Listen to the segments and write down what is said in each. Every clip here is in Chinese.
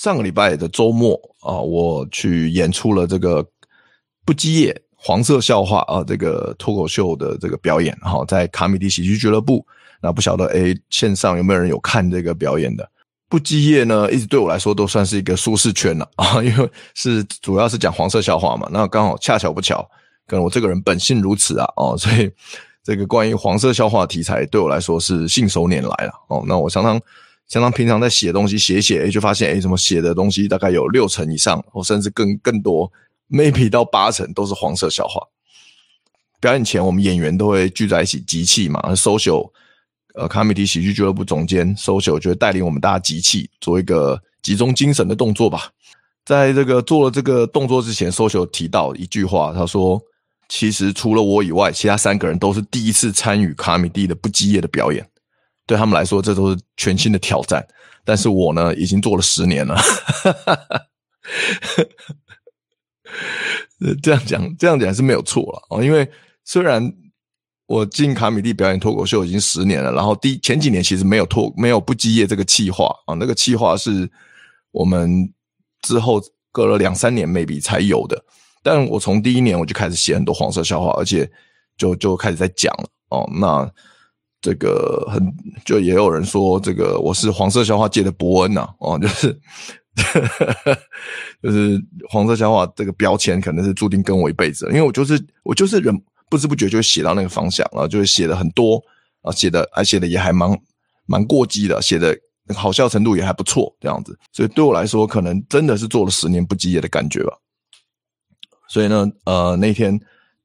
上个礼拜的周末啊，我去演出了这个不羁夜黄色笑话啊，这个脱口秀的这个表演，哈，在卡米蒂喜剧俱乐部。那不晓得诶，线上有没有人有看这个表演的？不羁夜呢，一直对我来说都算是一个舒适圈了 啊，因为是主要是讲黄色笑话嘛。那刚好恰巧不巧，可能我这个人本性如此啊，哦，所以这个关于黄色笑话题材对我来说是信手拈来了哦。那我常常常常平常在写东西，写写就发现诶怎么写的东西大概有六成以上，或甚至更更多，maybe 到八成都是黄色笑话。表演前我们演员都会聚在一起集气嘛，social。呃，卡米地喜剧俱乐部总监 Social 就会带领我们大家集气，做一个集中精神的动作吧。在这个做了这个动作之前，Social 提到一句话，他说：“其实除了我以外，其他三个人都是第一次参与卡米地的不羁夜的表演，对他们来说，这都是全新的挑战。但是我呢，已经做了十年了。”这样讲，这样讲是没有错了啊，因为虽然。我进卡米蒂表演脱口秀已经十年了，然后第前几年其实没有脱没有不羁夜这个企划啊，那个企划是我们之后隔了两三年 maybe 才有的。但我从第一年我就开始写很多黄色笑话，而且就就开始在讲了哦。那这个很就也有人说这个我是黄色笑话界的伯恩呐哦，就是就是黄色笑话这个标签可能是注定跟我一辈子，因为我就是我就是人。不知不觉就写到那个方向了，就是写的很多啊，写的还写的也还蛮蛮过激的，写的好笑程度也还不错，这样子。所以对我来说，可能真的是做了十年不羁夜的感觉吧。所以呢，呃，那天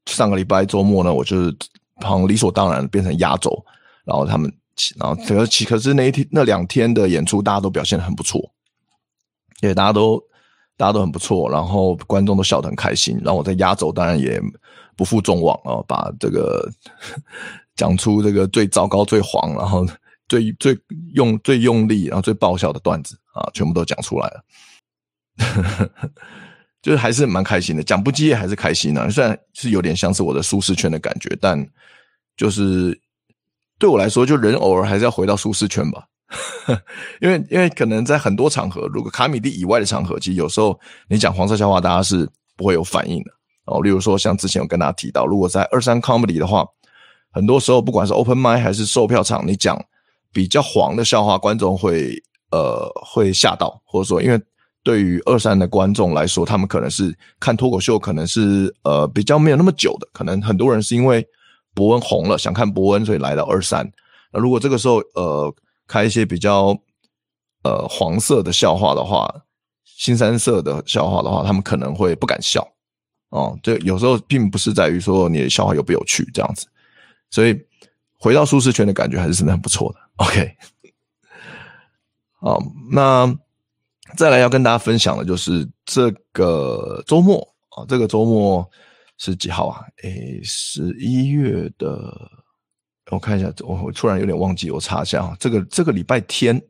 上个礼拜周末呢，我就是好像理所当然变成压轴，然后他们，然后可是可是那一天那两天的演出，大家都表现的很不错，对，大家都大家都很不错，然后观众都笑得很开心，然后我在压轴，当然也。不负众望啊！把这个 讲出这个最糟糕、最黄，然后最最用最用力，然后最爆笑的段子啊，全部都讲出来了。就是还是蛮开心的，讲不羁夜还是开心的。虽然是有点像是我的舒适圈的感觉，但就是对我来说，就人偶尔还是要回到舒适圈吧。因为因为可能在很多场合，如果卡米蒂以外的场合，其实有时候你讲黄色笑话，大家是不会有反应的。哦，例如说像之前有跟大家提到，如果在二三 comedy 的话，很多时候不管是 open mic 还是售票场，你讲比较黄的笑话，观众会呃会吓到，或者说因为对于二三的观众来说，他们可能是看脱口秀，可能是呃比较没有那么久的，可能很多人是因为博恩红了，想看博恩，所以来到二三。那如果这个时候呃开一些比较呃黄色的笑话的话，新三色的笑话的话，他们可能会不敢笑。哦，这有时候并不是在于说你的笑话有不有趣这样子，所以回到舒适圈的感觉还是真的很不错的。OK，好，那再来要跟大家分享的就是这个周末啊，这个周末是几号啊？诶，十一月的，我看一下，我我突然有点忘记，我查一下啊，这个这个礼拜天，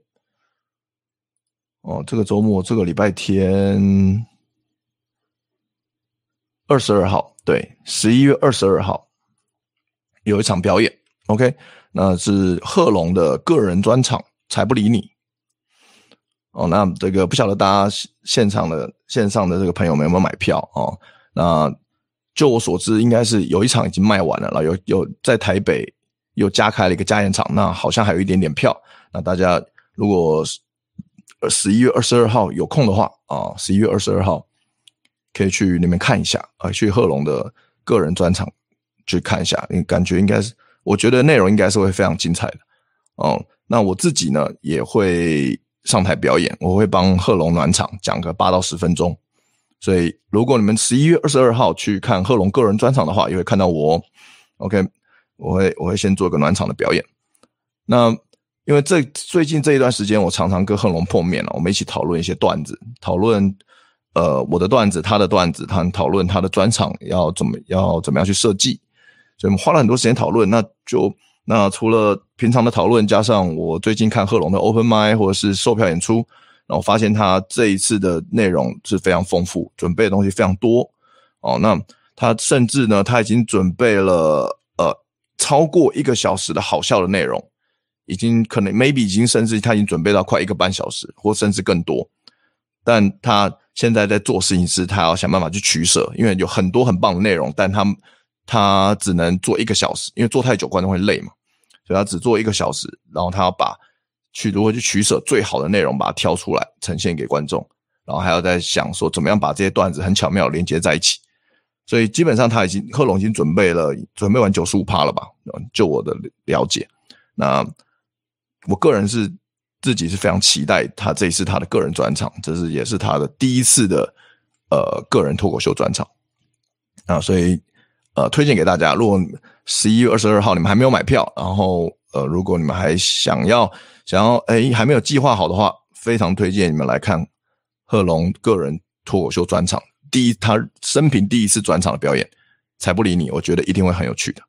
哦，这个周末这个礼拜天。二十二号，对，十一月二十二号有一场表演，OK，那是贺龙的个人专场，才不理你。哦，那这个不晓得大家现场的线上的这个朋友们有没有买票哦？那就我所知，应该是有一场已经卖完了，然后有有在台北又加开了一个加演场，那好像还有一点点票。那大家如果十一月二十二号有空的话啊，十一月二十二号。可以去那边看一下啊，去贺龙的个人专场去看一下，你感觉应该是，我觉得内容应该是会非常精彩的哦。那我自己呢也会上台表演，我会帮贺龙暖场，讲个八到十分钟。所以如果你们十一月二十二号去看贺龙个人专场的话，也会看到我。OK，我会我会先做个暖场的表演。那因为这最近这一段时间，我常常跟贺龙碰面了，我们一起讨论一些段子，讨论。呃，我的段子，他的段子，他讨论他的专场要怎么要怎么样去设计，所以我们花了很多时间讨论。那就那除了平常的讨论，加上我最近看贺龙的 open mic 或者是售票演出，然后发现他这一次的内容是非常丰富，准备的东西非常多哦。那他甚至呢，他已经准备了呃超过一个小时的好笑的内容，已经可能 maybe 已经甚至他已经准备到快一个半小时，或甚至更多。但他现在在做事情是，他要想办法去取舍，因为有很多很棒的内容，但他他只能做一个小时，因为做太久观众会累嘛，所以他只做一个小时，然后他要把去如何去取舍最好的内容，把它挑出来呈现给观众，然后还要在想说怎么样把这些段子很巧妙连接在一起，所以基本上他已经贺龙已经准备了，准备完九十五趴了吧？就我的了解，那我个人是。自己是非常期待他这一次他的个人专场，这是也是他的第一次的呃个人脱口秀专场啊，所以呃推荐给大家。如果十一月二十二号你们还没有买票，然后呃如果你们还想要想要哎还没有计划好的话，非常推荐你们来看贺龙个人脱口秀专场，第一他生平第一次专场的表演，才不理你，我觉得一定会很有趣的。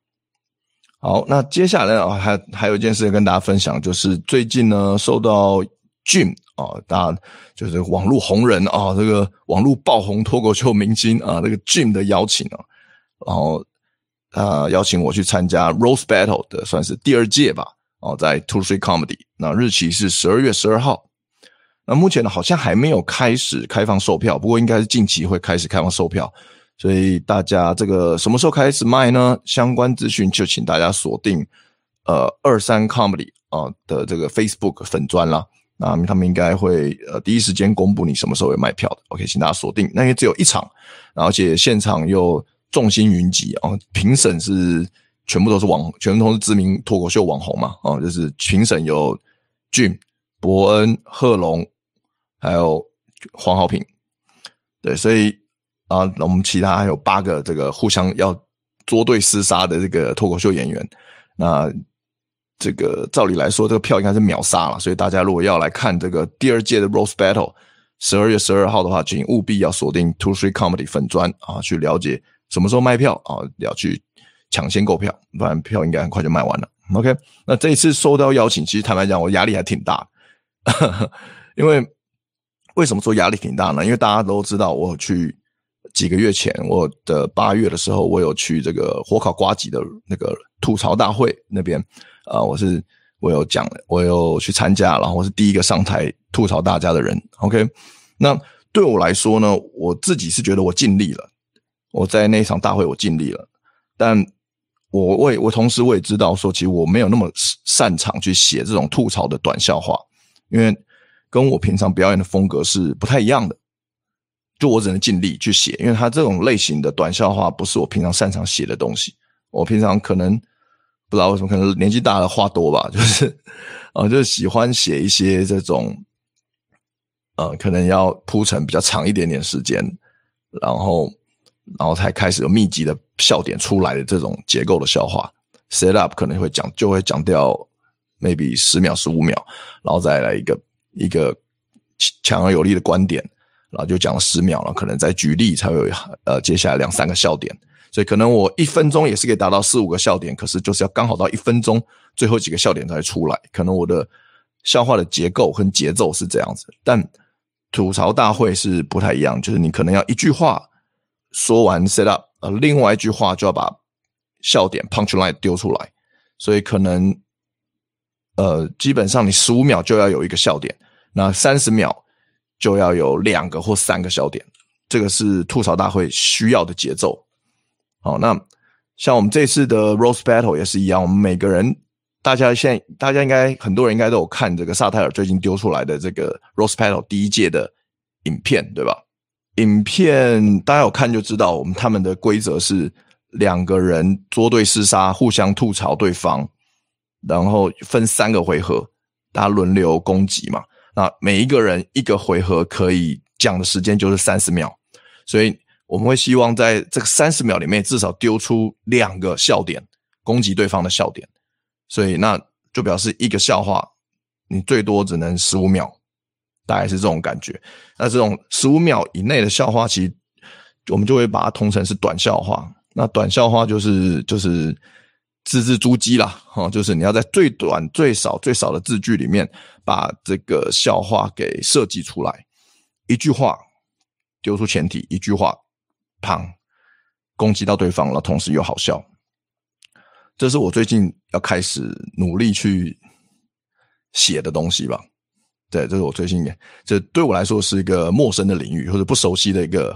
好，那接下来啊，还还有一件事跟大家分享，就是最近呢，受到 Jim 啊，大家就是网络红人啊，这个网络爆红脱口秀明星啊，这个 Jim 的邀请啊，然后啊邀请我去参加 Rose Battle 的，算是第二届吧，哦，在 Two Three Comedy，那日期是十二月十二号，那目前呢，好像还没有开始开放售票，不过应该是近期会开始开放售票。所以大家这个什么时候开始卖呢？相关资讯就请大家锁定呃二三 comedy 啊的这个 Facebook 粉专啦。那他们应该会呃第一时间公布你什么时候会卖票的。OK，请大家锁定。那因为只有一场，而且现场又众星云集啊，评审是全部都是网，全部都是知名脱口秀网红嘛啊，就是评审有 Jim、伯恩、贺龙，还有黄豪平。对，所以。啊，我们其他还有八个这个互相要捉对厮杀的这个脱口秀演员，那这个照理来说，这个票应该是秒杀了。所以大家如果要来看这个第二届的 Rose Battle，十二月十二号的话，请务必要锁定 Two Three Comedy 粉专啊，去了解什么时候卖票啊，要去抢先购票，不然票应该很快就卖完了。OK，那这一次收到邀请，其实坦白讲，我压力还挺大，因为为什么说压力挺大呢？因为大家都知道我去。几个月前，我的八月的时候，我有去这个火烤瓜吉的那个吐槽大会那边，啊、我是我有讲，我有去参加，然后我是第一个上台吐槽大家的人。OK，那对我来说呢，我自己是觉得我尽力了，我在那场大会我尽力了，但我我也我同时我也知道说，其实我没有那么擅长去写这种吐槽的短笑话，因为跟我平常表演的风格是不太一样的。就我只能尽力去写，因为他这种类型的短笑话不是我平常擅长写的东西。我平常可能不知道为什么，可能年纪大了话多吧，就是、呃，就是喜欢写一些这种呃，可能要铺陈比较长一点点时间，然后然后才开始有密集的笑点出来的这种结构的笑话。Set up 可能会讲，就会讲掉 maybe 十秒、十五秒，然后再来一个一个强而有力的观点。然后就讲了十秒了，可能再举例才会有呃接下来两三个笑点，所以可能我一分钟也是可以达到四五个笑点，可是就是要刚好到一分钟最后几个笑点才出来，可能我的笑话的结构跟节奏是这样子，但吐槽大会是不太一样，就是你可能要一句话说完 set up，呃，另外一句话就要把笑点 punch line 丢出来，所以可能呃基本上你十五秒就要有一个笑点，那三十秒。就要有两个或三个笑点，这个是吐槽大会需要的节奏。好，那像我们这次的 Rose Battle 也是一样，我们每个人，大家现在大家应该很多人应该都有看这个萨泰尔最近丢出来的这个 Rose Battle 第一届的影片，对吧？影片大家有看就知道，我们他们的规则是两个人作对厮杀，互相吐槽对方，然后分三个回合，大家轮流攻击嘛。那每一个人一个回合可以讲的时间就是三十秒，所以我们会希望在这个三十秒里面至少丢出两个笑点，攻击对方的笑点。所以那就表示一个笑话你最多只能十五秒，大概是这种感觉。那这种十五秒以内的笑话，其实我们就会把它通成是短笑话。那短笑话就是就是。字字珠玑啦，哈，就是你要在最短、最少、最少的字句里面，把这个笑话给设计出来。一句话丢出前提，一句话，砰，攻击到对方了，同时又好笑。这是我最近要开始努力去写的东西吧。对，这是我最近也，这对我来说是一个陌生的领域或者不熟悉的一个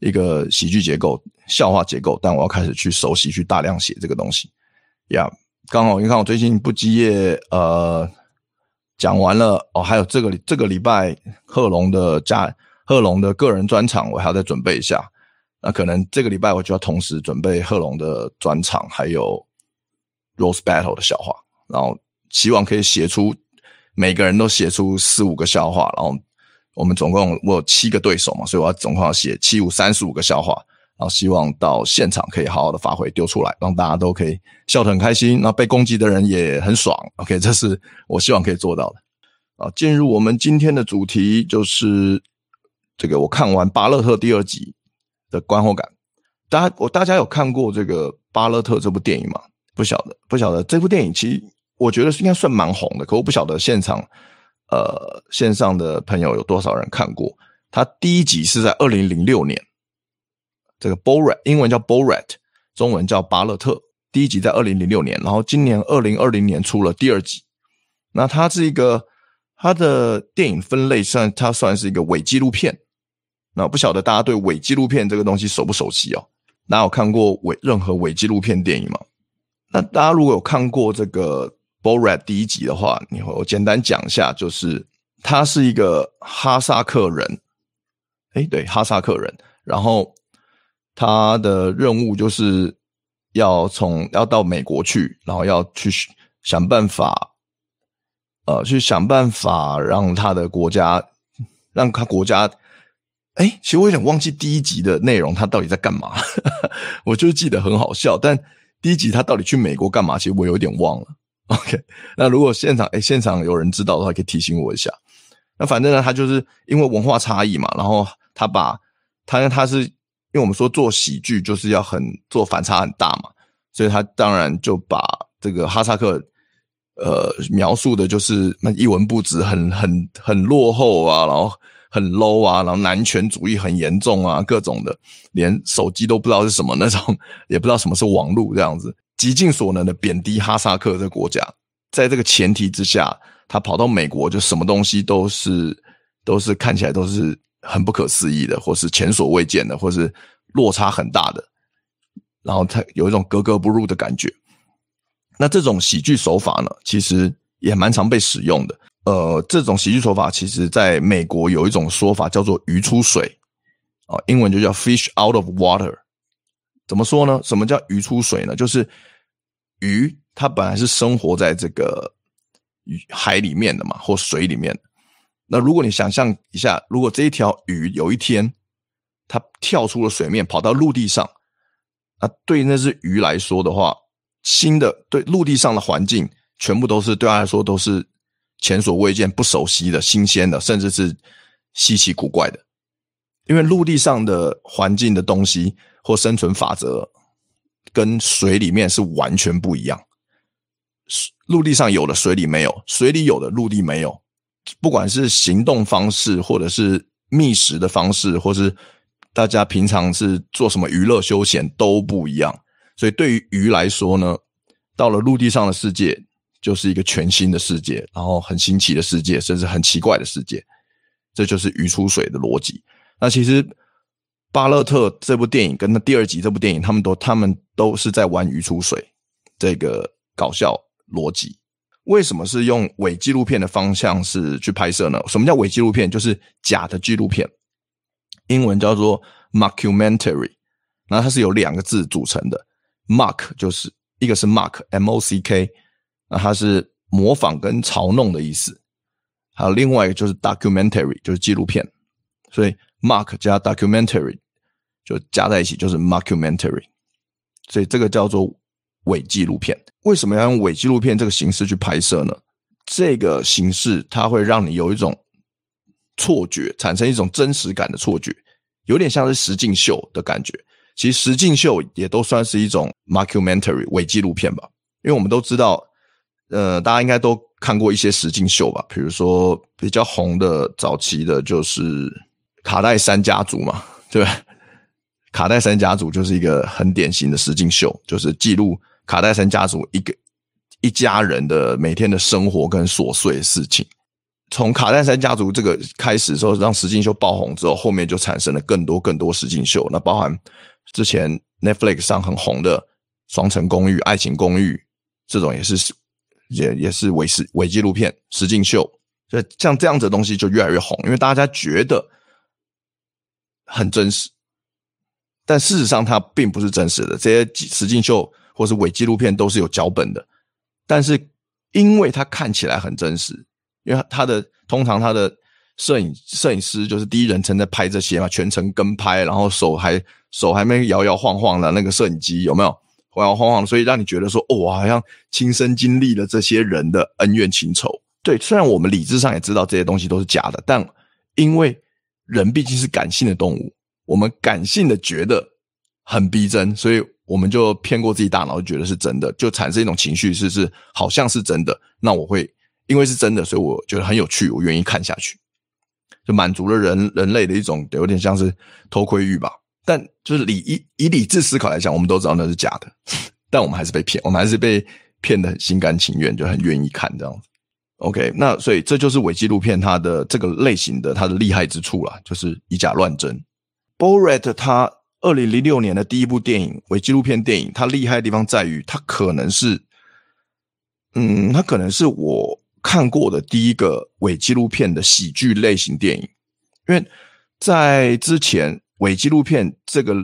一个喜剧结构、笑话结构，但我要开始去熟悉、去大量写这个东西。呀、yeah，刚好你看我最近不羁夜呃讲完了哦，还有这个这个礼拜贺龙的家贺龙的个人专场，我还要再准备一下。那可能这个礼拜我就要同时准备贺龙的专场，还有 Rose Battle 的笑话，然后希望可以写出每个人都写出四五个笑话，然后我们总共我有七个对手嘛，所以我要总共要写七五三十五个笑话，然后希望到现场可以好好的发挥丢出来，让大家都可以笑得很开心，那被攻击的人也很爽。OK，这是我希望可以做到的。啊，进入我们今天的主题就是这个，我看完《巴勒特》第二集。的观后感，大家我大家有看过这个《巴勒特》这部电影吗？不晓得，不晓得这部电影其实我觉得应该算蛮红的，可我不晓得现场呃线上的朋友有多少人看过。它第一集是在二零零六年，这个 Borat 英文叫 Borat，中文叫巴勒特。第一集在二零零六年，然后今年二零二零年出了第二集。那它是一个它的电影分类算它算是一个伪纪录片。那不晓得大家对伪纪录片这个东西熟不熟悉哦？哪有看过伪任何伪纪录片电影吗？那大家如果有看过这个 Borat 第一集的话，你会我简单讲一下，就是他是一个哈萨克人，诶，对，哈萨克人，然后他的任务就是要从要到美国去，然后要去想办法，呃，去想办法让他的国家，让他国家。哎，其实我有点忘记第一集的内容，他到底在干嘛？我就记得很好笑，但第一集他到底去美国干嘛？其实我有点忘了。OK，那如果现场哎现场有人知道的话，可以提醒我一下。那反正呢，他就是因为文化差异嘛，然后他把他他是因为我们说做喜剧就是要很做反差很大嘛，所以他当然就把这个哈萨克呃描述的就是那一文不值，很很很落后啊，然后。很 low 啊，然后男权主义很严重啊，各种的，连手机都不知道是什么那种，也不知道什么是网络这样子，极尽所能的贬低哈萨克这个国家。在这个前提之下，他跑到美国，就什么东西都是都是看起来都是很不可思议的，或是前所未见的，或是落差很大的，然后他有一种格格不入的感觉。那这种喜剧手法呢，其实也蛮常被使用的。呃，这种喜剧手法其实在美国有一种说法叫做“鱼出水”，啊，英文就叫 “fish out of water”。怎么说呢？什么叫鱼出水呢？就是鱼它本来是生活在这个海里面的嘛，或水里面。那如果你想象一下，如果这一条鱼有一天它跳出了水面，跑到陆地上，那对那只鱼来说的话，新的对陆地上的环境全部都是对它来说都是。前所未见、不熟悉的、新鲜的，甚至是稀奇古怪的，因为陆地上的环境的东西或生存法则，跟水里面是完全不一样。陆地上有的，水里没有；水里有的，陆地没有。不管是行动方式，或者是觅食的方式，或是大家平常是做什么娱乐休闲，都不一样。所以，对于鱼来说呢，到了陆地上的世界。就是一个全新的世界，然后很新奇的世界，甚至很奇怪的世界，这就是鱼出水的逻辑。那其实《巴勒特》这部电影跟那第二集这部电影，他们都他们都是在玩鱼出水这个搞笑逻辑。为什么是用伪纪录片的方向是去拍摄呢？什么叫伪纪录片？就是假的纪录片，英文叫做 mockumentary。那它是由两个字组成的，mock 就是一个是 mock，m o c k。那它是模仿跟嘲弄的意思，还有另外一个就是 documentary，就是纪录片，所以 mock 加 documentary 就加在一起就是 mockumentary，所以这个叫做伪纪录片。为什么要用伪纪录片这个形式去拍摄呢？这个形式它会让你有一种错觉，产生一种真实感的错觉，有点像是实境秀的感觉。其实实境秀也都算是一种 mockumentary 伪纪录片吧，因为我们都知道。呃，大家应该都看过一些实境秀吧？比如说比较红的早期的，就是卡戴珊家族嘛，对吧？卡戴珊家族就是一个很典型的实境秀，就是记录卡戴珊家族一个一家人的每天的生活跟琐碎的事情。从卡戴珊家族这个开始的时候，让实境秀爆红之后，后面就产生了更多更多实境秀。那包含之前 Netflix 上很红的《双层公寓》《爱情公寓》这种，也是也也是伪实伪纪录片实境秀。所以像这样子的东西就越来越红，因为大家觉得很真实，但事实上它并不是真实的。这些实境秀或是伪纪录片都是有脚本的，但是因为它看起来很真实。因为他的通常他的摄影摄影师就是第一人称在拍这些嘛，全程跟拍，然后手还手还没摇摇晃晃的，那个摄影机有没有摇摇晃晃？所以让你觉得说，哦，我好像亲身经历了这些人的恩怨情仇。对，虽然我们理智上也知道这些东西都是假的，但因为人毕竟是感性的动物，我们感性的觉得很逼真，所以我们就骗过自己大脑，觉得是真的，就产生一种情绪，是是好像是真的。那我会。因为是真的，所以我觉得很有趣，我愿意看下去，就满足了人人类的一种有点像是偷窥欲吧。但就是理以以理智思考来讲，我们都知道那是假的，但我们还是被骗，我们还是被骗得很心甘情愿，就很愿意看这样子。OK，那所以这就是伪纪录片它的这个类型的它的厉害之处啦，就是以假乱真。Borat 他二零零六年的第一部电影伪纪录片电影，它厉害的地方在于它可能是，嗯，它可能是我。看过的第一个伪纪录片的喜剧类型电影，因为在之前伪纪录片这个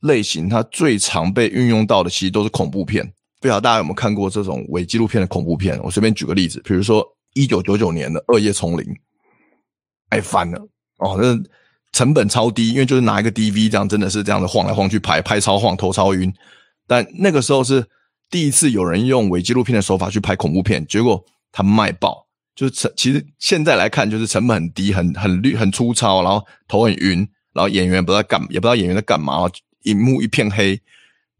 类型，它最常被运用到的其实都是恐怖片。不晓得大家有没有看过这种伪纪录片的恐怖片？我随便举个例子，比如说一九九九年的《恶夜丛林》，哎翻了哦，那成本超低，因为就是拿一个 DV 这样，真的是这样子晃来晃去拍，拍超晃，头超晕。但那个时候是第一次有人用伪纪录片的手法去拍恐怖片，结果。他卖爆，就是成，其实现在来看，就是成本很低，很很绿，很粗糙，然后头很晕，然后演员不知道干，也不知道演员在干嘛，然后荧幕一片黑，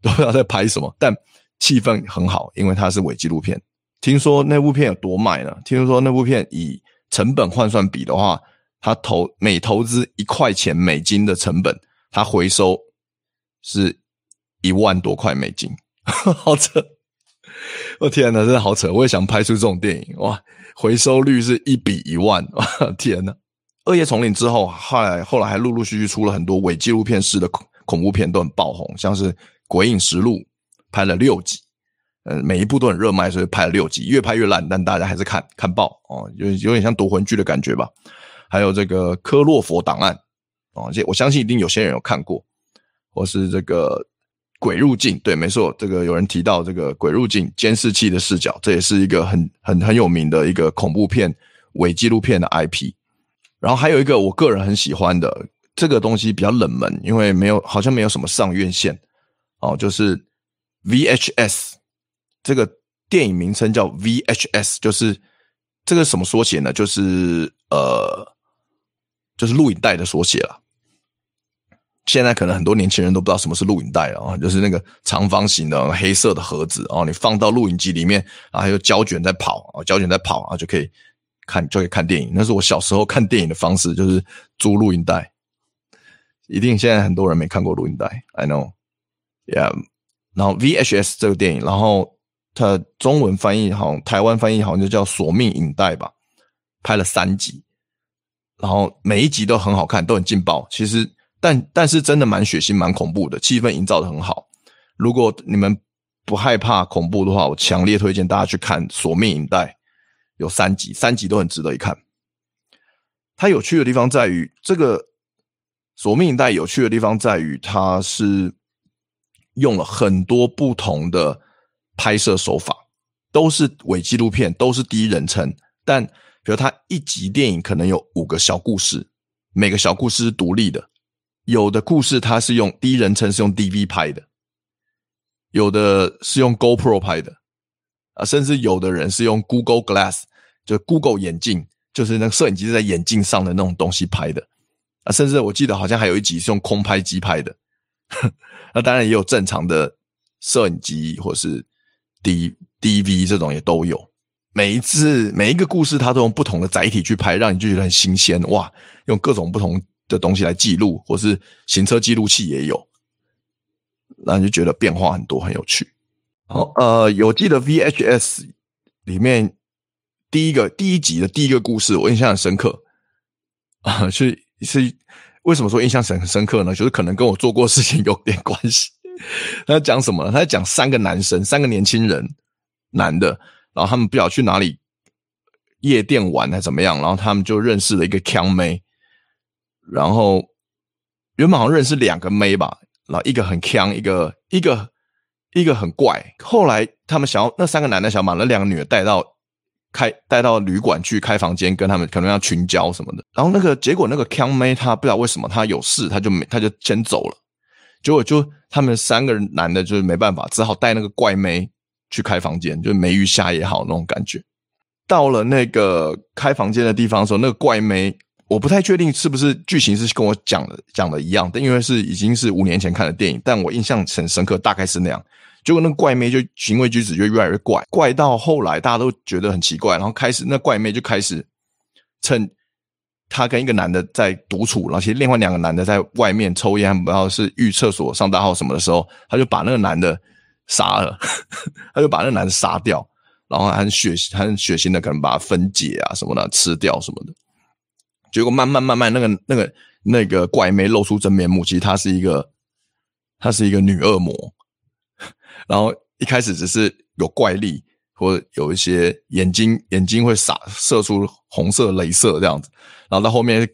都不知道在拍什么，但气氛很好，因为它是伪纪录片。听说那部片有多卖呢？听说那部片以成本换算比的话，他投每投资一块钱美金的成本，他回收是一万多块美金，好扯。我天哪，真的好扯！我也想拍出这种电影哇，回收率是一比一万哇！天哪，《恶夜丛林》之后，后来后来还陆陆续续出了很多伪纪录片式的恐恐怖片，都很爆红，像是《鬼影实录》拍了六集，嗯，每一部都很热卖，所以拍了六集，越拍越烂，但大家还是看看爆哦，有有点像夺魂剧的感觉吧。还有这个《科洛佛档案》哦，这我相信一定有些人有看过，或是这个。鬼入境，对，没错，这个有人提到这个鬼入境监视器的视角，这也是一个很很很有名的一个恐怖片伪纪录片的 IP。然后还有一个我个人很喜欢的这个东西比较冷门，因为没有好像没有什么上院线哦，就是 VHS 这个电影名称叫 VHS，就是这个什么缩写呢？就是呃，就是录影带的缩写了。现在可能很多年轻人都不知道什么是录影带了啊，就是那个长方形的黑色的盒子哦，你放到录影机里面啊，还有胶卷在跑啊，胶卷在跑啊，就可以看，就可以看电影。那是我小时候看电影的方式，就是租录影带。一定现在很多人没看过录影带，I know，yeah。然后 VHS 这个电影，然后它中文翻译好像台湾翻译好像就叫索命影带吧，拍了三集，然后每一集都很好看，都很劲爆。其实。但但是真的蛮血腥、蛮恐怖的，气氛营造得很好。如果你们不害怕恐怖的话，我强烈推荐大家去看《索命影带》，有三集，三集都很值得一看。它有趣的地方在于，这个《索命影带》有趣的地方在于，它是用了很多不同的拍摄手法，都是伪纪录片，都是第一人称。但比如它一集电影可能有五个小故事，每个小故事是独立的。有的故事它是用第一人称，是用 DV 拍的；有的是用 GoPro 拍的，啊，甚至有的人是用 Google Glass，就 Google 眼镜，就是那个摄影机是在眼镜上的那种东西拍的，啊，甚至我记得好像还有一集是用空拍机拍的，那当然也有正常的摄影机或是 D DV 这种也都有。每一次每一个故事，它都用不同的载体去拍，让你就觉得很新鲜哇，用各种不同。的东西来记录，或是行车记录器也有，那你就觉得变化很多，很有趣。好，呃，有记得 VHS 里面第一个第一集的第一个故事，我印象很深刻啊，是是为什么说印象很深刻呢？就是可能跟我做过事情有点关系。他在讲什么呢？他在讲三个男生，三个年轻人，男的，然后他们不晓得去哪里夜店玩还怎么样，然后他们就认识了一个锵妹，然后原本好像认识两个妹吧，然后一个很锵，一个一个一个很怪。后来他们想要那三个男的想把那两个女的带到开带到旅馆去开房间，跟他们可能要群交什么的。然后那个结果那个锵妹她不知道为什么她有事，她就没她就先走了。结果就他们三个男的，就是没办法，只好带那个怪妹去开房间，就是梅雨下也好那种感觉。到了那个开房间的地方的时候，那个怪妹我不太确定是不是剧情是跟我讲的讲的一样，但因为是已经是五年前看的电影，但我印象很深刻，大概是那样。结果那个怪妹就行为举止就越来越怪，怪到后来大家都觉得很奇怪，然后开始那怪妹就开始趁。他跟一个男的在独处，然后其实另外两个男的在外面抽烟，不知道是浴厕所、上大号什么的时候，他就把那个男的杀了，他就把那男的杀掉，然后很血很血腥的，可能把他分解啊什么的吃掉什么的。结果慢慢慢慢，那个那个那个怪妹露出真面目，其实她是一个，她是一个女恶魔，然后一开始只是有怪力。或者有一些眼睛眼睛会洒射出红色镭射这样子，然后到后面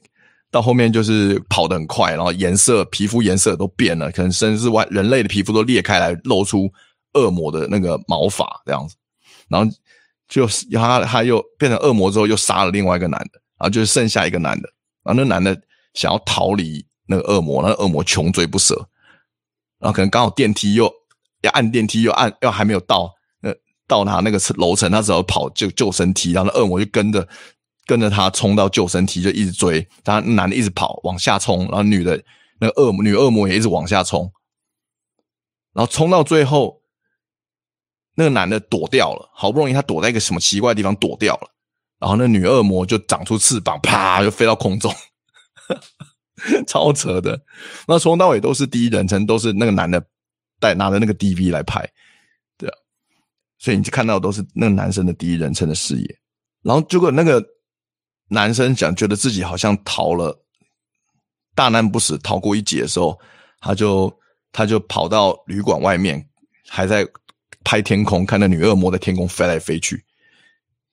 到后面就是跑得很快，然后颜色皮肤颜色都变了，可能甚至外人类的皮肤都裂开来，露出恶魔的那个毛发这样子，然后就他他又变成恶魔之后又杀了另外一个男的，然后就剩下一个男的，然后那男的想要逃离那个恶魔，那恶魔穷追不舍，然后可能刚好电梯又要按电梯又按又还没有到。到他那个楼层，他只要跑救救生梯，然后那恶魔就跟着跟着他冲到救生梯，就一直追。他男的一直跑往下冲，然后女的那个恶女恶魔也一直往下冲，然后冲到最后，那个男的躲掉了，好不容易他躲在一个什么奇怪的地方躲掉了，然后那女恶魔就长出翅膀，啪就飞到空中，超扯的。那从头到尾都是第一人称，都是那个男的带拿着那个 DV 来拍。对啊所以你就看到都是那个男生的第一人称的视野，然后结果那个男生想觉得自己好像逃了大难不死，逃过一劫的时候，他就他就跑到旅馆外面，还在拍天空，看那女恶魔在天空飞来飞去，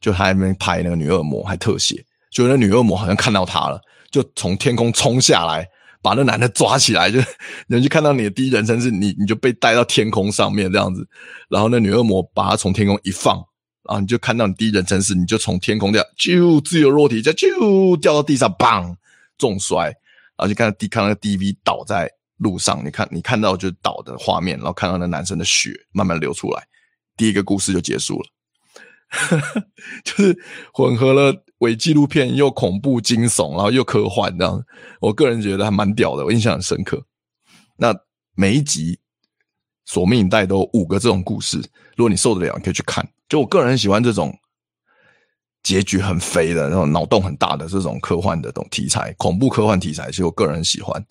就他那边拍那个女恶魔，还特写，就那女恶魔好像看到他了，就从天空冲下来。把那男的抓起来，就 人就看到你的第一人称是你，你就被带到天空上面这样子，然后那女恶魔把他从天空一放，然后你就看到你第一人称是你就从天空掉，就自由落体，就就掉到地上，砰，重摔，然后就看到 D 看到那个 DV 倒在路上，你看你看到就倒的画面，然后看到那男生的血慢慢流出来，第一个故事就结束了，就是混合了。伪纪录片又恐怖惊悚，然后又科幻，这样，我个人觉得还蛮屌的，我印象很深刻。那每一集索命带都五个这种故事，如果你受得了，你可以去看。就我个人喜欢这种结局很肥的那种脑洞很大的这种科幻的这种题材，恐怖科幻题材，其实我个人喜欢。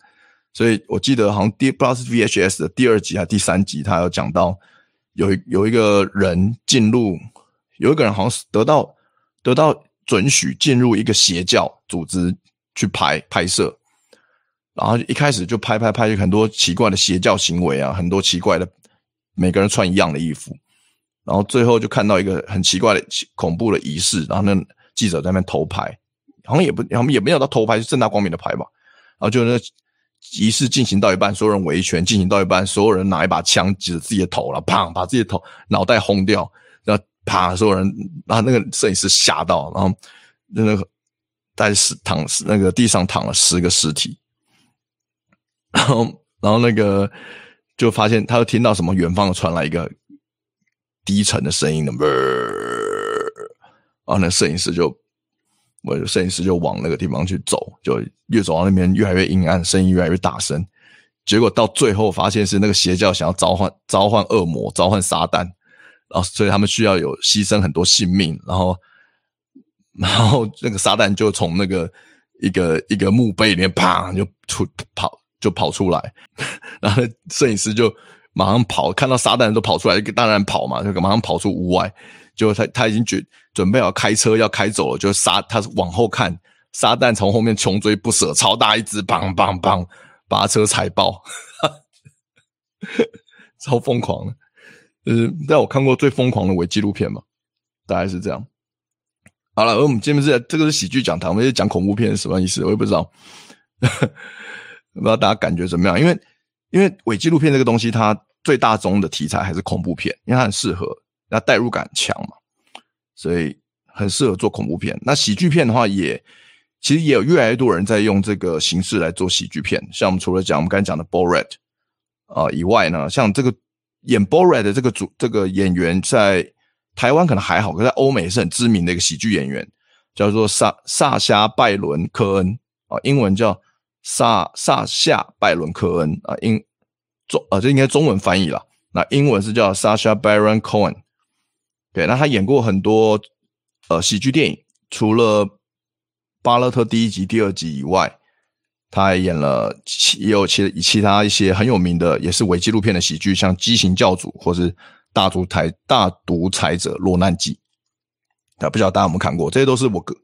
所以我记得好像第不知道是 VHS 的第二集还是第三集，他有讲到有有一个人进入，有一个人好像是得到得到。准许进入一个邪教组织去拍拍摄，然后一开始就拍拍拍，很多奇怪的邪教行为啊，很多奇怪的，每个人穿一样的衣服，然后最后就看到一个很奇怪的恐怖的仪式，然后那记者在那边偷拍，好像也不，好像也没有到偷拍，是正大光明的拍吧，然后就那仪式进行到一半，所有人维权进行到一半，所有人拿一把枪指着自己的头了，砰，把自己的头脑袋轰掉，然后。啪！所有人，然后那个摄影师吓到，然后那个在死躺那个地上躺了十个尸体，然后然后那个就发现，他又听到什么远方传来一个低沉的声音的，然后那摄影师就，我摄影师就往那个地方去走，就越走到那边越来越阴暗，声音越来越大声，结果到最后发现是那个邪教想要召唤召唤恶魔，召唤撒旦。然后，所以他们需要有牺牲很多性命，然后，然后那个撒旦就从那个一个一个墓碑里面啪就出跑就跑出来，然后摄影师就马上跑，看到撒旦都跑出来，当然跑嘛，就马上跑出屋外，就他他已经准准备好开车要开走了，就撒他往后看，撒旦从后面穷追不舍，超大一只，砰砰砰，把他车踩爆，超疯狂的，就是在我看过最疯狂的伪纪录片嘛，大概是这样。好了，我们今天是这个是喜剧讲堂，我们是讲恐怖片是什么意思？我也不知道，不知道大家感觉怎么样？因为因为伪纪录片这个东西，它最大宗的题材还是恐怖片，因为它很适合，那代入感强嘛，所以很适合做恐怖片。那喜剧片的话也，其实也有越来越多人在用这个形式来做喜剧片。像我们除了讲我们刚才讲的 Borat 啊以外呢，像这个演 Borat 的这个主这个演员在。台湾可能还好，可在欧美是很知名的一个喜剧演员，叫做萨萨夏拜伦科恩啊，英文叫萨萨夏拜伦科恩啊，英中啊，这应该中文翻译了。那英文是叫 Sasha Baron Cohen。对，那他演过很多呃喜剧电影，除了《巴勒特》第一集、第二集以外，他还演了其也有其其他一些很有名的，也是伪纪录片的喜剧，像《畸形教主》或是。大独裁大独裁者落难记，那，不知道大家有没有看过？这些都是我个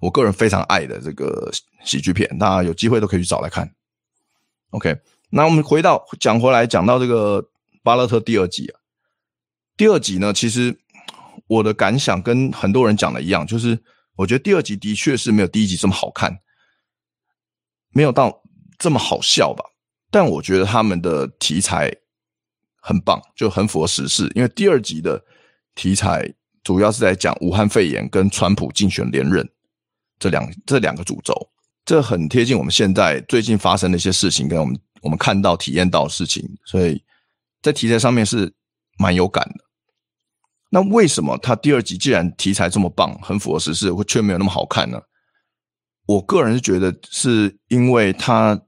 我个人非常爱的这个喜剧片，大家有机会都可以去找来看。OK，那我们回到讲回来，讲到这个《巴勒特》第二集啊，第二集呢，其实我的感想跟很多人讲的一样，就是我觉得第二集的确是没有第一集这么好看，没有到这么好笑吧，但我觉得他们的题材。很棒，就很符合时事。因为第二集的题材主要是在讲武汉肺炎跟川普竞选连任这两这两个主轴，这很贴近我们现在最近发生的一些事情，跟我们我们看到体验到的事情，所以在题材上面是蛮有感的。那为什么他第二集既然题材这么棒，很符合时事，却没有那么好看呢？我个人是觉得是因为他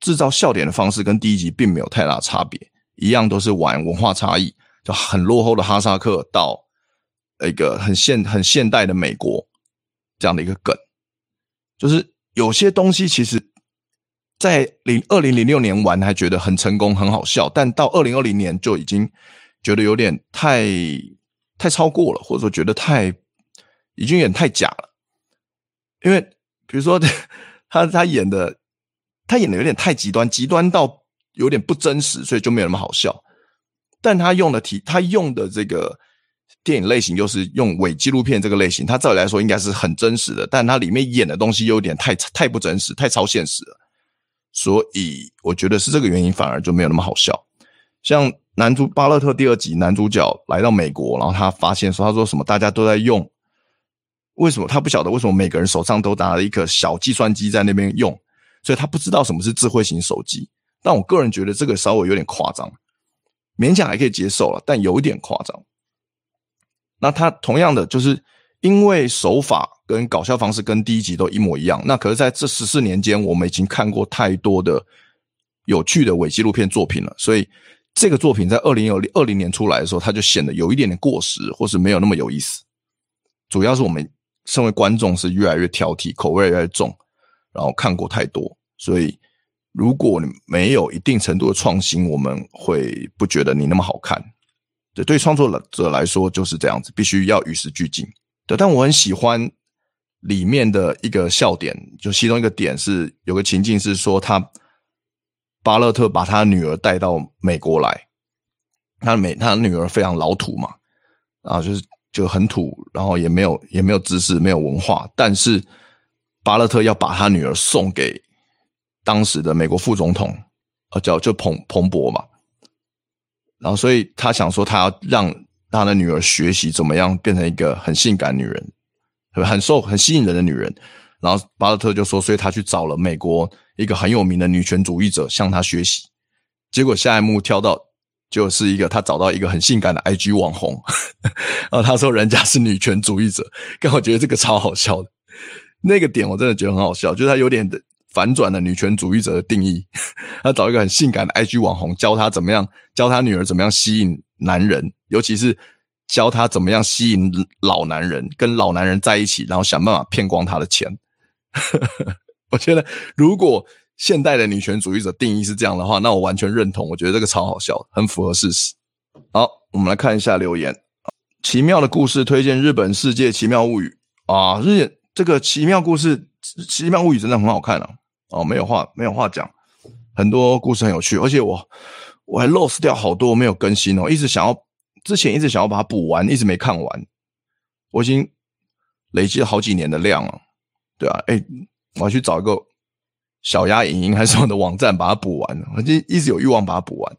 制造笑点的方式跟第一集并没有太大差别。一样都是玩文化差异，就很落后的哈萨克到一个很现很现代的美国这样的一个梗，就是有些东西其实，在零二零零六年玩还觉得很成功很好笑，但到二零二零年就已经觉得有点太太超过了，或者说觉得太已经有点太假了，因为比如说 他他演的他演的有点太极端，极端到。有点不真实，所以就没有那么好笑。但他用的题，他用的这个电影类型，就是用伪纪录片这个类型。它照理来说应该是很真实的，但它里面演的东西有点太太不真实，太超现实了。所以我觉得是这个原因，反而就没有那么好笑。像男主巴勒特第二集，男主角来到美国，然后他发现说，他说什么大家都在用，为什么他不晓得为什么每个人手上都拿了一个小计算机在那边用，所以他不知道什么是智慧型手机。但我个人觉得这个稍微有点夸张，勉强还可以接受了，但有一点夸张。那他同样的就是因为手法跟搞笑方式跟第一集都一模一样，那可是在这十四年间，我们已经看过太多的有趣的伪纪录片作品了，所以这个作品在二零二零年出来的时候，它就显得有一点点过时，或是没有那么有意思。主要是我们身为观众是越来越挑剔，口味越来越重，然后看过太多，所以。如果你没有一定程度的创新，我们会不觉得你那么好看。对，对创作者来说就是这样子，必须要与时俱进。对，但我很喜欢里面的一个笑点，就其中一个点是有个情境是说，他巴勒特把他女儿带到美国来，他美他女儿非常老土嘛，啊，就是就很土，然后也没有也没有知识，没有文化，但是巴勒特要把他女儿送给。当时的美国副总统，呃，叫就彭彭博嘛，然后所以他想说，他要让他的女儿学习怎么样变成一个很性感女人，很受很吸引人的女人。然后巴勒特就说，所以他去找了美国一个很有名的女权主义者向他学习。结果下一幕跳到就是一个他找到一个很性感的 IG 网红，然后他说人家是女权主义者，跟我觉得这个超好笑的，那个点我真的觉得很好笑，就是他有点的。反转了女权主义者的定义，他找一个很性感的 IG 网红，教他怎么样，教他女儿怎么样吸引男人，尤其是教他怎么样吸引老男人，跟老男人在一起，然后想办法骗光他的钱。我觉得，如果现代的女权主义者定义是这样的话，那我完全认同。我觉得这个超好笑，很符合事实。好，我们来看一下留言。奇妙的故事推荐日本世界奇妙物语啊，日这个奇妙故事奇妙物语真的很好看啊！哦，没有话没有话讲，很多故事很有趣，而且我我还 lost 掉好多没有更新哦，一直想要之前一直想要把它补完，一直没看完，我已经累积了好几年的量了，对啊，哎，我要去找一个小鸭影音还是什么的网站把它补完，我就一直有欲望把它补完。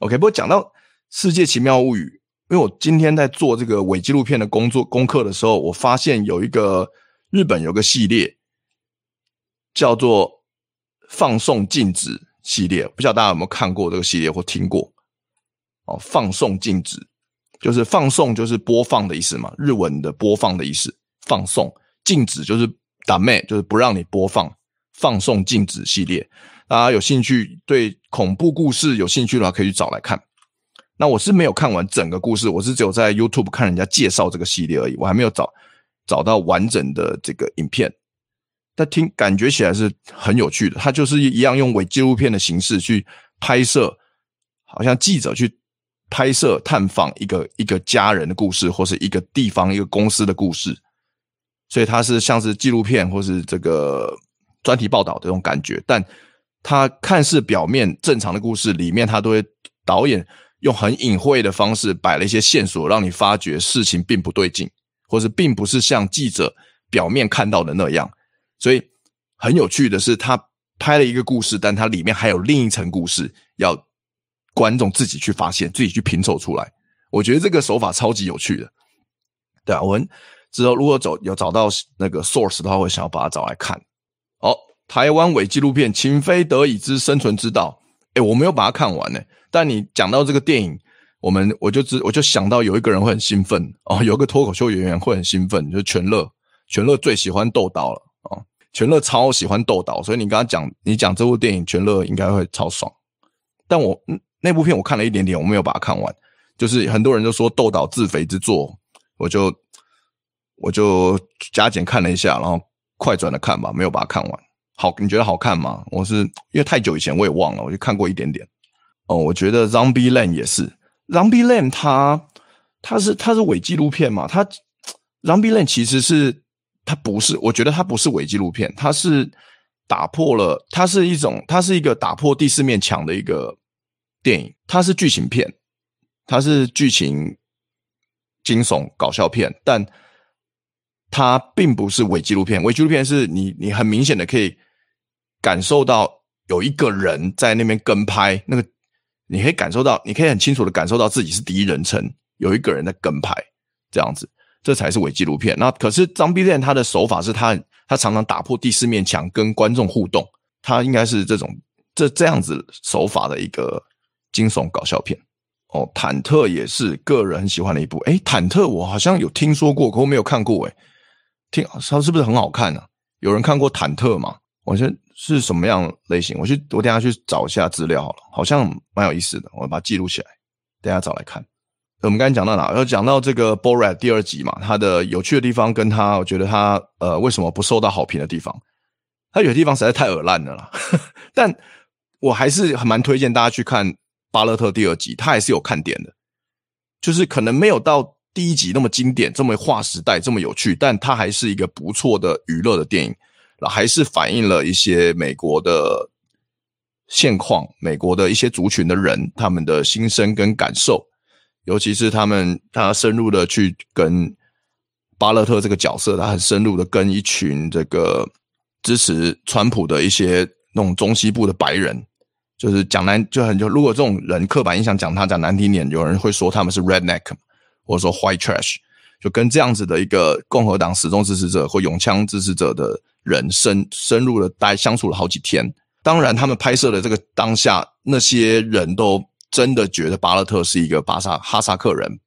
OK，不过讲到世界奇妙物语。因为我今天在做这个伪纪录片的工作功课的时候，我发现有一个日本有个系列叫做“放送禁止”系列，不知道大家有没有看过这个系列或听过？哦，“放送禁止”就是放送，就是播放的意思嘛，日文的播放的意思。放送禁止就是打妹，就是不让你播放。放送禁止系列，大家有兴趣对恐怖故事有兴趣的话，可以去找来看。那我是没有看完整个故事，我是只有在 YouTube 看人家介绍这个系列而已，我还没有找找到完整的这个影片。但听感觉起来是很有趣的，他就是一样用伪纪录片的形式去拍摄，好像记者去拍摄探访一个一个家人的故事，或是一个地方一个公司的故事，所以它是像是纪录片或是这个专题报道这种感觉。但它看似表面正常的故事里面，它都会导演。用很隐晦的方式摆了一些线索，让你发觉事情并不对劲，或是并不是像记者表面看到的那样。所以很有趣的是，他拍了一个故事，但它里面还有另一层故事，要观众自己去发现，自己去拼凑出来。我觉得这个手法超级有趣的。对啊，我们之后如果走有找到那个 source 的话，我想要把它找来看。哦，台湾伪纪录片《情非得已之生存之道》。诶，我没有把它看完呢。但你讲到这个电影，我们我就知我就想到有一个人会很兴奋哦，有个脱口秀演员会很兴奋，就是全乐，全乐最喜欢豆导了，全乐超喜欢豆导，所以你跟他讲，你讲这部电影，全乐应该会超爽。但我那部片我看了一点点，我没有把它看完，就是很多人都说豆导自肥之作，我就我就加减看了一下，然后快转的看吧，没有把它看完。好，你觉得好看吗？我是因为太久以前我也忘了，我就看过一点点。哦，我觉得《Zombie Land》也是，《Zombie Land》它它是它是伪纪录片嘛？它《Zombie Land》其实是它不是，我觉得它不是伪纪录片，它是打破了，它是一种，它是一个打破第四面墙的一个电影，它是剧情片，它是剧情惊悚搞笑片，但它并不是伪纪录片。伪纪录片是你你很明显的可以感受到有一个人在那边跟拍那个。你可以感受到，你可以很清楚的感受到自己是第一人称，有一个人在跟拍，这样子，这才是伪纪录片。那可是 Zombie Land 他的手法是他，他常常打破第四面墙，跟观众互动，他应该是这种这这样子手法的一个惊悚搞笑片。哦，忐忑也是个人很喜欢的一部。诶，忐忑我好像有听说过，可我没有看过。诶，听他是不是很好看呢？有人看过忐忑吗？我觉得。是什么样类型？我去，我等下去找一下资料好了，好像蛮有意思的，我把它记录起来，等下找来看。我们刚才讲到哪？要讲到这个《Borat》第二集嘛，它的有趣的地方跟它，我觉得它呃为什么不受到好评的地方，它有些地方实在太耳烂了啦。但我还是很蛮推荐大家去看《巴勒特》第二集，它还是有看点的，就是可能没有到第一集那么经典，这么划时代，这么有趣，但它还是一个不错的娱乐的电影。还是反映了一些美国的现况，美国的一些族群的人他们的心声跟感受，尤其是他们他深入的去跟巴勒特这个角色，他很深入的跟一群这个支持川普的一些那种中西部的白人，就是讲难就很就如果这种人刻板印象讲他讲难听点，有人会说他们是 redneck 或者说 white trash，就跟这样子的一个共和党始终支持者或拥枪支持者的。人深深入的待相处了好几天，当然他们拍摄的这个当下，那些人都真的觉得巴勒特是一个巴萨哈萨克人，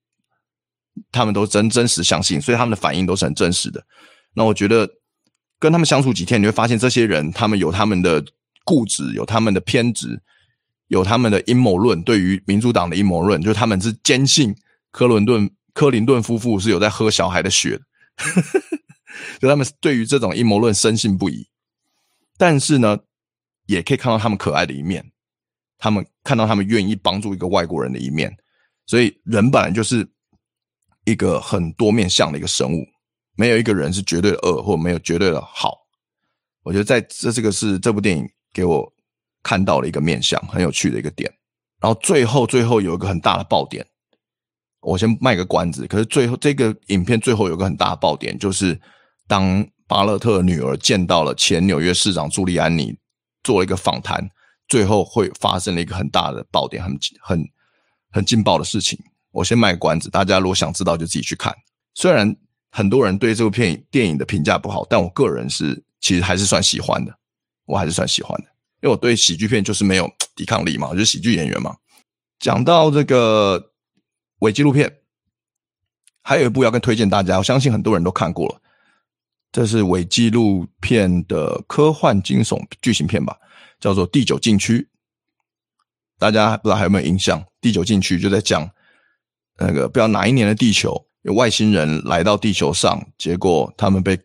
他们都真真实相信，所以他们的反应都是很真实的。那我觉得跟他们相处几天，你会发现这些人他们有他们的固执，有他们的偏执，有他们的阴谋论。对于民主党的阴谋论，就他们是坚信科伦顿克林顿夫妇是有在喝小孩的血的。就他们对于这种阴谋论深信不疑，但是呢，也可以看到他们可爱的一面，他们看到他们愿意帮助一个外国人的一面，所以人本来就是一个很多面向的一个生物，没有一个人是绝对的恶，或没有绝对的好。我觉得在这这个是这部电影给我看到了一个面向，很有趣的一个点。然后最后最后有一个很大的爆点，我先卖个关子。可是最后这个影片最后有个很大的爆点，就是当巴勒特的女儿见到了前纽约市长朱利安尼，做了一个访谈，最后会发生了一个很大的爆点，很很很劲爆的事情。我先卖个关子，大家如果想知道就自己去看。虽然很多人对这部片电影的评价不好，但我个人是其实还是算喜欢的，我还是算喜欢的，因为我对喜剧片就是没有抵抗力嘛，我就是喜剧演员嘛。讲到这个伪纪录片，还有一部要跟推荐大家，我相信很多人都看过了，这是伪纪录片的科幻惊悚剧情片吧，叫做《第九禁区》。大家不知道还有没有印象？《第九禁区》就在讲。那个不知道哪一年的地球有外星人来到地球上，结果他们被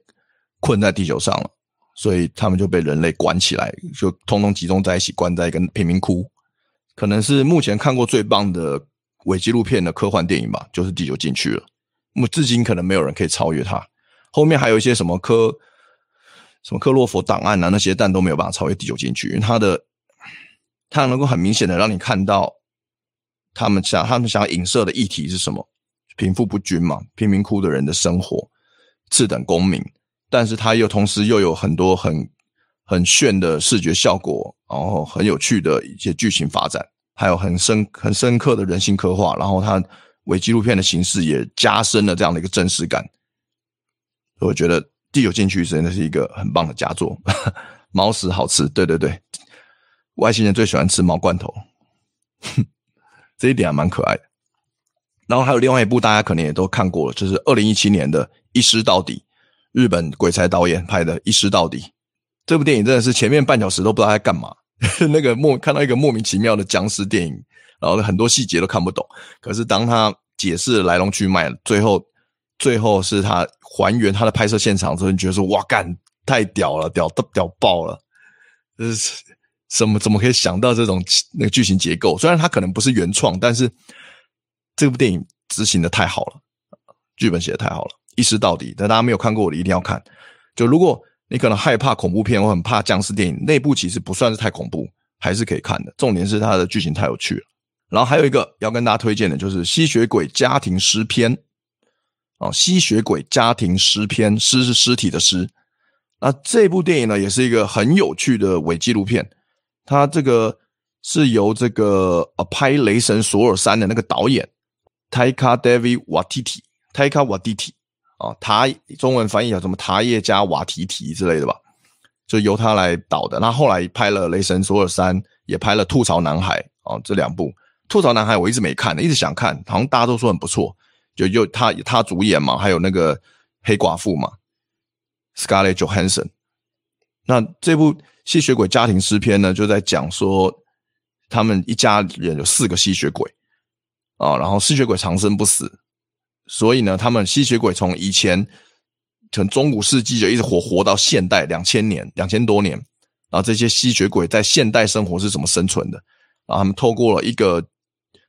困在地球上了，所以他们就被人类关起来，就通通集中在一起，关在一个贫民窟。可能是目前看过最棒的伪纪录片的科幻电影吧，就是《第九禁区》了。那么至今可能没有人可以超越它。后面还有一些什么科什么克洛佛档案啊那些，但都没有办法超越《第九禁区》，因为它的它能够很明显的让你看到。他们想，他们想要影射的议题是什么？贫富不均嘛，贫民窟的人的生活，次等公民。但是他又同时又有很多很很炫的视觉效果，然后很有趣的一些剧情发展，还有很深很深刻的人性刻画。然后他伪纪录片的形式也加深了这样的一个真实感。我觉得《第九禁区》真的是一个很棒的佳作。猫屎好吃，对对对，外星人最喜欢吃猫罐头。这一点还蛮可爱的，然后还有另外一部大家可能也都看过了，就是二零一七年的《一尸到底》，日本鬼才导演拍的《一尸到底》。这部电影真的是前面半小时都不知道在干嘛，那个莫看到一个莫名其妙的僵尸电影，然后很多细节都看不懂。可是当他解释来龙去脉，最后最后是他还原他的拍摄现场之后，你觉得说哇干太屌了，屌都屌爆了，就是。怎么怎么可以想到这种那个剧情结构？虽然它可能不是原创，但是这部电影执行的太好了，剧本写的太好了，一尸到底。但大家没有看过我的一定要看。就如果你可能害怕恐怖片或很怕僵尸电影，那部其实不算是太恐怖，还是可以看的。重点是它的剧情太有趣了。然后还有一个要跟大家推荐的就是《吸血鬼家庭诗篇》哦，《吸血鬼家庭诗篇》，尸是尸体的尸。那这部电影呢，也是一个很有趣的伪纪录片。他这个是由这个呃拍《雷神索尔三》的那个导演 Taika Waititi，Taika Watiti，啊，他中文翻译叫什么塔叶加瓦提提之类的吧，就由他来导的。那后来拍了《雷神索尔三》，也拍了《吐槽男孩》啊，这两部《吐槽男孩》我一直没看，一直想看，好像大家都说很不错，就又他他主演嘛，还有那个黑寡妇嘛，Scarlett Johansson。那这部。吸血鬼家庭诗篇呢，就在讲说他们一家人有四个吸血鬼啊，然后吸血鬼长生不死，所以呢，他们吸血鬼从以前从中古世纪就一直活活到现代两千年两千多年，然后这些吸血鬼在现代生活是怎么生存的？然后他们透过了一个，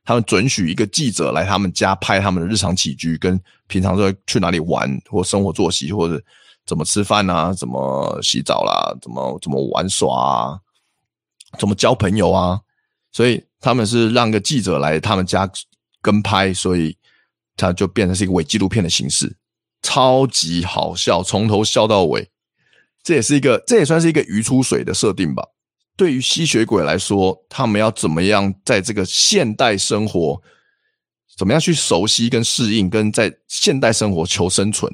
他们准许一个记者来他们家拍他们的日常起居，跟平常都会去哪里玩或生活作息或者。怎么吃饭啊？怎么洗澡啦？怎么怎么玩耍啊？怎么交朋友啊？所以他们是让个记者来他们家跟拍，所以他就变成是一个伪纪录片的形式，超级好笑，从头笑到尾。这也是一个，这也算是一个鱼出水的设定吧。对于吸血鬼来说，他们要怎么样在这个现代生活，怎么样去熟悉跟适应，跟在现代生活求生存？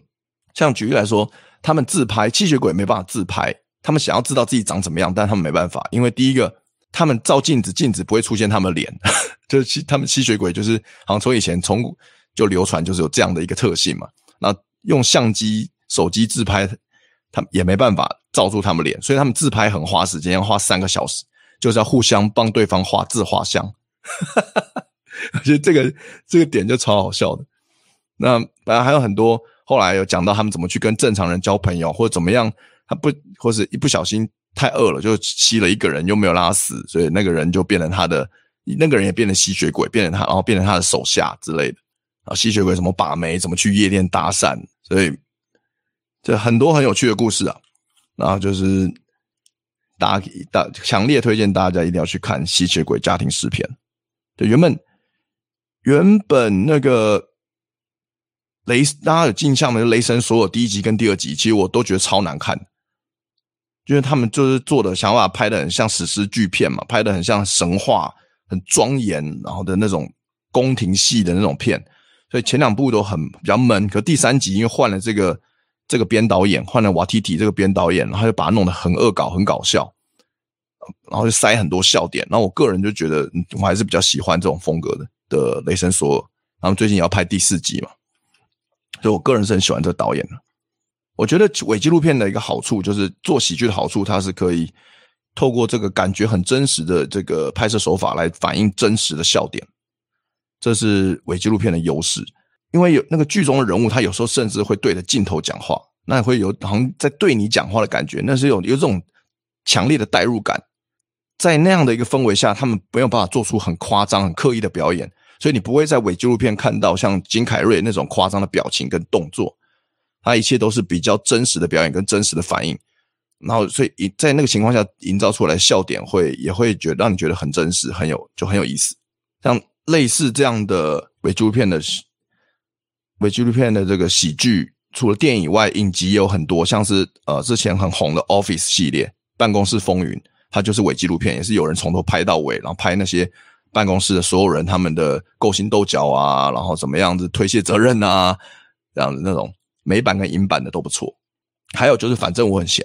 像举例来说。他们自拍，吸血鬼没办法自拍。他们想要知道自己长怎么样，但他们没办法，因为第一个，他们照镜子，镜子不会出现他们脸，就是吸他们吸血鬼就是好像从以前从就流传就是有这样的一个特性嘛。那用相机、手机自拍，他们也没办法罩住他们脸，所以他们自拍很花时间，要花三个小时，就是要互相帮对方画自画像。我觉得这个这个点就超好笑的。那本来还有很多。后来有讲到他们怎么去跟正常人交朋友，或者怎么样，他不，或是一不小心太饿了，就吸了一个人，又没有拉死，所以那个人就变成他的，那个人也变成吸血鬼，变成他，然后变成他的手下之类的。啊，吸血鬼怎么把妹，怎么去夜店搭讪，所以这很多很有趣的故事啊。然后就是大家大强烈推荐大家一定要去看《吸血鬼家庭诗篇》。对，原本原本那个雷，大家有印象没？雷神所有第一集跟第二集，其实我都觉得超难看，因为他们就是做的想法拍的很像史诗巨片嘛，拍的很像神话，很庄严，然后的那种宫廷戏的那种片。所以前两部都很比较闷，可第三集因为换了这个这个编导演，换了瓦提提这个编导演，然后就把它弄得很恶搞、很搞笑，然后就塞很多笑点。然后我个人就觉得，我还是比较喜欢这种风格的的雷神索尔。然后最近也要拍第四集嘛，所以我个人是很喜欢这个导演的。我觉得伪纪录片的一个好处就是做喜剧的好处，它是可以透过这个感觉很真实的这个拍摄手法来反映真实的笑点。这是伪纪录片的优势，因为有那个剧中的人物，他有时候甚至会对着镜头讲话，那会有好像在对你讲话的感觉，那是有有这种强烈的代入感。在那样的一个氛围下，他们没有办法做出很夸张、很刻意的表演，所以你不会在伪纪录片看到像金凯瑞那种夸张的表情跟动作，他一切都是比较真实的表演跟真实的反应。然后，所以在那个情况下营造出来笑点会也会觉得让你觉得很真实，很有就很有意思，像。类似这样的伪纪录片的伪纪录片的这个喜剧，除了电影以外，影集也有很多，像是呃之前很红的《Office》系列，《办公室风云》，它就是伪纪录片，也是有人从头拍到尾，然后拍那些办公室的所有人他们的勾心斗角啊，然后怎么样子推卸责任啊，这样子那种美版跟英版的都不错。还有就是，反正我很闲。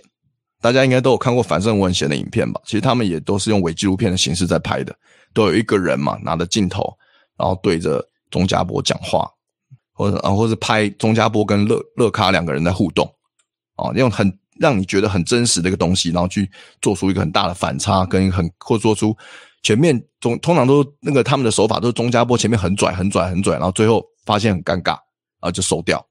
大家应该都有看过《反正我很闲》的影片吧？其实他们也都是用伪纪录片的形式在拍的，都有一个人嘛，拿着镜头，然后对着钟家博讲话，或者啊，或是拍钟家波跟乐乐卡两个人在互动，啊，用很让你觉得很真实的一个东西，然后去做出一个很大的反差，跟很或做出前面中通常都那个他们的手法都是钟家波前面很拽很拽很拽，然后最后发现很尴尬，然后就收掉，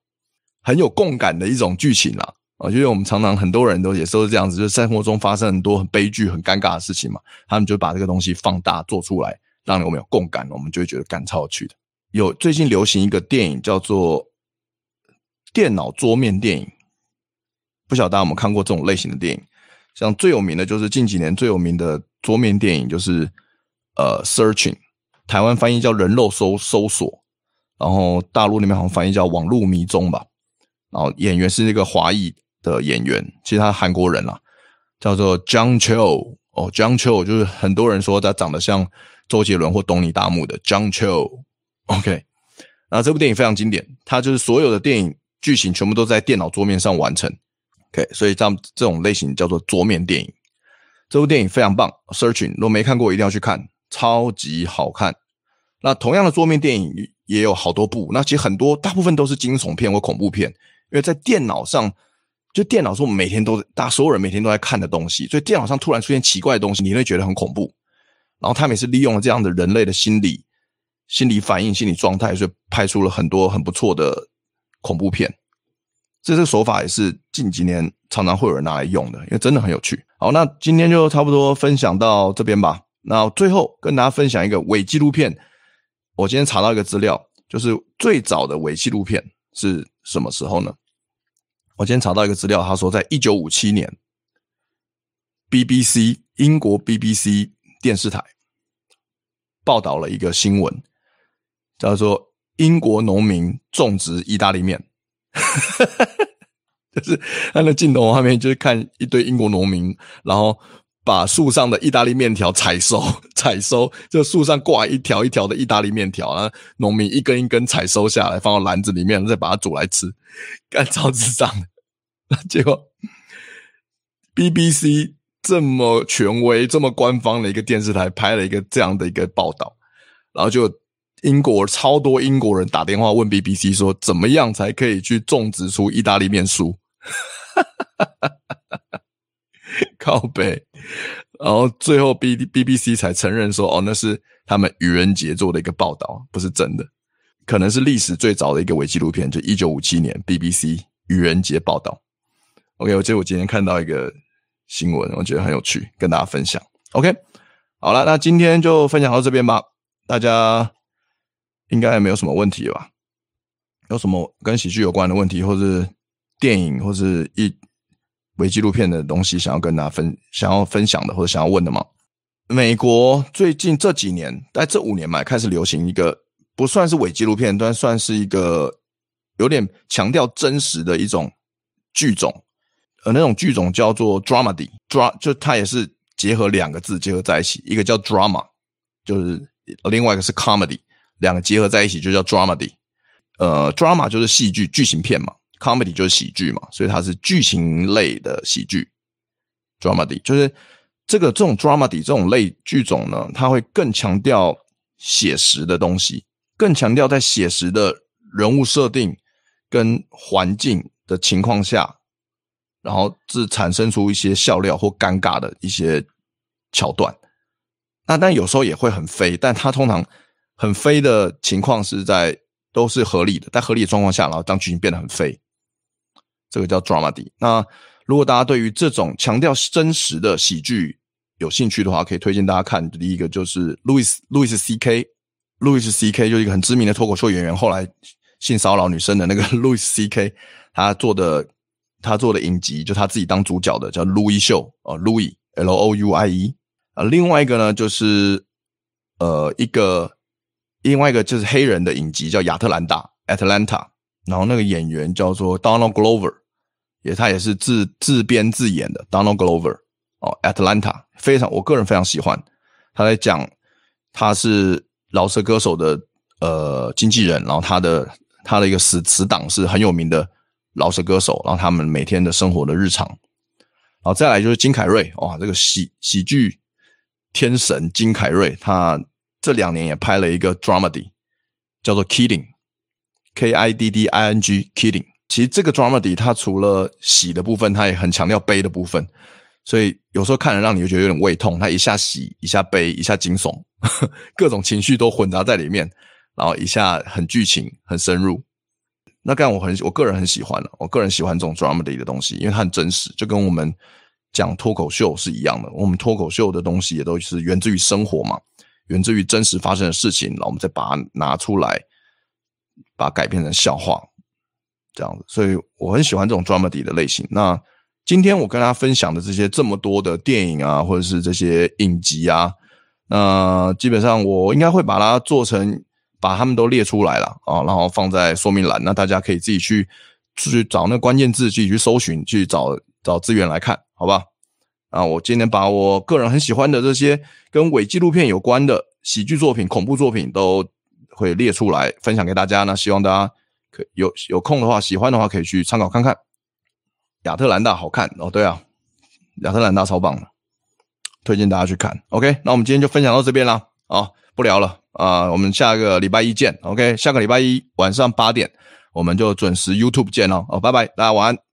很有共感的一种剧情啦。啊，因为我们常常很多人都也都是这样子，就是生活中发生很多很悲剧、很尴尬的事情嘛，他们就把这个东西放大做出来，让我们有共感，我们就会觉得干超有趣的。有最近流行一个电影叫做电脑桌面电影，不晓得大家有没有看过这种类型的电影？像最有名的就是近几年最有名的桌面电影，就是呃，Searching，台湾翻译叫人肉搜搜索，然后大陆那边好像翻译叫网络迷踪吧，然后演员是那个华裔。的演员，其实他韩国人啦，叫做 John Cho 哦，John Cho 就是很多人说他长得像周杰伦或东尼大木的。John Cho OK，那这部电影非常经典，它就是所有的电影剧情全部都在电脑桌面上完成，OK，所以这样这种类型叫做桌面电影。这部电影非常棒，Searching，如果没看过一定要去看，超级好看。那同样的桌面电影也有好多部，那其实很多大部分都是惊悚片或恐怖片，因为在电脑上。就电脑是我们每天都，大家所有人每天都在看的东西，所以电脑上突然出现奇怪的东西，你会觉得很恐怖。然后他们也是利用了这样的人类的心理、心理反应、心理状态，所以拍出了很多很不错的恐怖片。这个手法也是近几年常常会有人拿来用的，因为真的很有趣。好，那今天就差不多分享到这边吧。那最后跟大家分享一个伪纪录片，我今天查到一个资料，就是最早的伪纪录片是什么时候呢？我今天查到一个资料，他说，在一九五七年，BBC 英国 BBC 电视台报道了一个新闻，叫做“英国农民种植意大利面”，就是他的镜头画面，就是看一堆英国农民，然后把树上的意大利面条采收，采收，就树上挂一条一条的意大利面条，然后农民一根一根采收下来，放到篮子里面，再把它煮来吃。干超智障的，结果 BBC 这么权威、这么官方的一个电视台拍了一个这样的一个报道，然后就英国超多英国人打电话问 BBC 说，怎么样才可以去种植出意大利面酥？靠北，然后最后 B BBC 才承认说，哦，那是他们愚人节做的一个报道，不是真的。可能是历史最早的一个伪纪录片，就一九五七年 BBC 愚人节报道。OK，我记得我今天看到一个新闻，我觉得很有趣，跟大家分享。OK，好了，那今天就分享到这边吧。大家应该也没有什么问题吧？有什么跟喜剧有关的问题，或是电影，或是一伪纪录片的东西，想要跟大家分想要分享的，或者想要问的吗？美国最近这几年，在这五年嘛，开始流行一个不算是伪纪录片，但算是一个有点强调真实的一种剧种，呃，那种剧种叫做 dramedy，dra 就它也是结合两个字结合在一起，一个叫 drama，就是另外一个是 comedy，两个结合在一起就叫 dramedy。呃，drama 就是戏剧剧情片嘛，comedy 就是喜剧嘛，所以它是剧情类的喜剧，dramedy 就是。这个这种 dramedy 这种类剧种呢，它会更强调写实的东西，更强调在写实的人物设定跟环境的情况下，然后是产生出一些笑料或尴尬的一些桥段。那但有时候也会很飞，但它通常很飞的情况是在都是合理的，在合理的状况下，然后当剧情变得很飞，这个叫 dramedy。那如果大家对于这种强调真实的喜剧有兴趣的话，可以推荐大家看。第一个就是 Louis Louis C.K.，Louis C.K. 就是一个很知名的脱口秀演员，后来性骚扰女生的那个 Louis C.K. 他做的他做的影集，就他自己当主角的叫 Louis 秀啊，Louis L O U I E 啊。另外一个呢，就是呃一个另外一个就是黑人的影集叫亚特兰大 Atlanta，然后那个演员叫做 Donald Glover。也，他也是自自编自演的 Donald Glover 哦，Atlanta 非常，我个人非常喜欢。他在讲他是饶舌歌手的呃经纪人，然后他的他的一个死死党是很有名的饶舌歌手，然后他们每天的生活的日常。然后再来就是金凯瑞哇，这个喜喜剧天神金凯瑞，他这两年也拍了一个 dramedy 叫做 Kidding，K I D D I N G Kidding。其实这个 dramedy 它除了喜的部分，它也很强调悲的部分，所以有时候看了让你就觉得有点胃痛。它一下喜，一下悲，一下惊悚，各种情绪都混杂在里面，然后一下很剧情很深入。那这样我很我个人很喜欢的，我个人喜欢这种 dramedy 的东西，因为它很真实，就跟我们讲脱口秀是一样的。我们脱口秀的东西也都是源自于生活嘛，源自于真实发生的事情，然后我们再把它拿出来，把它改编成笑话。这样子，所以我很喜欢这种 dramedy 的类型。那今天我跟大家分享的这些这么多的电影啊，或者是这些影集啊，那基本上我应该会把它做成，把它们都列出来了啊，然后放在说明栏。那大家可以自己去去找那关键字，自己去搜寻，去找找资源来看，好吧？啊，我今天把我个人很喜欢的这些跟伪纪录片有关的喜剧作品、恐怖作品都会列出来分享给大家。那希望大家。可有有空的话，喜欢的话可以去参考看看。亚特兰大好看哦，对啊，亚特兰大超棒的，推荐大家去看。OK，那我们今天就分享到这边啦，啊，不聊了啊，我们下个礼拜一见。OK，下个礼拜一晚上八点，我们就准时 YouTube 见哦。哦，拜拜，大家晚安。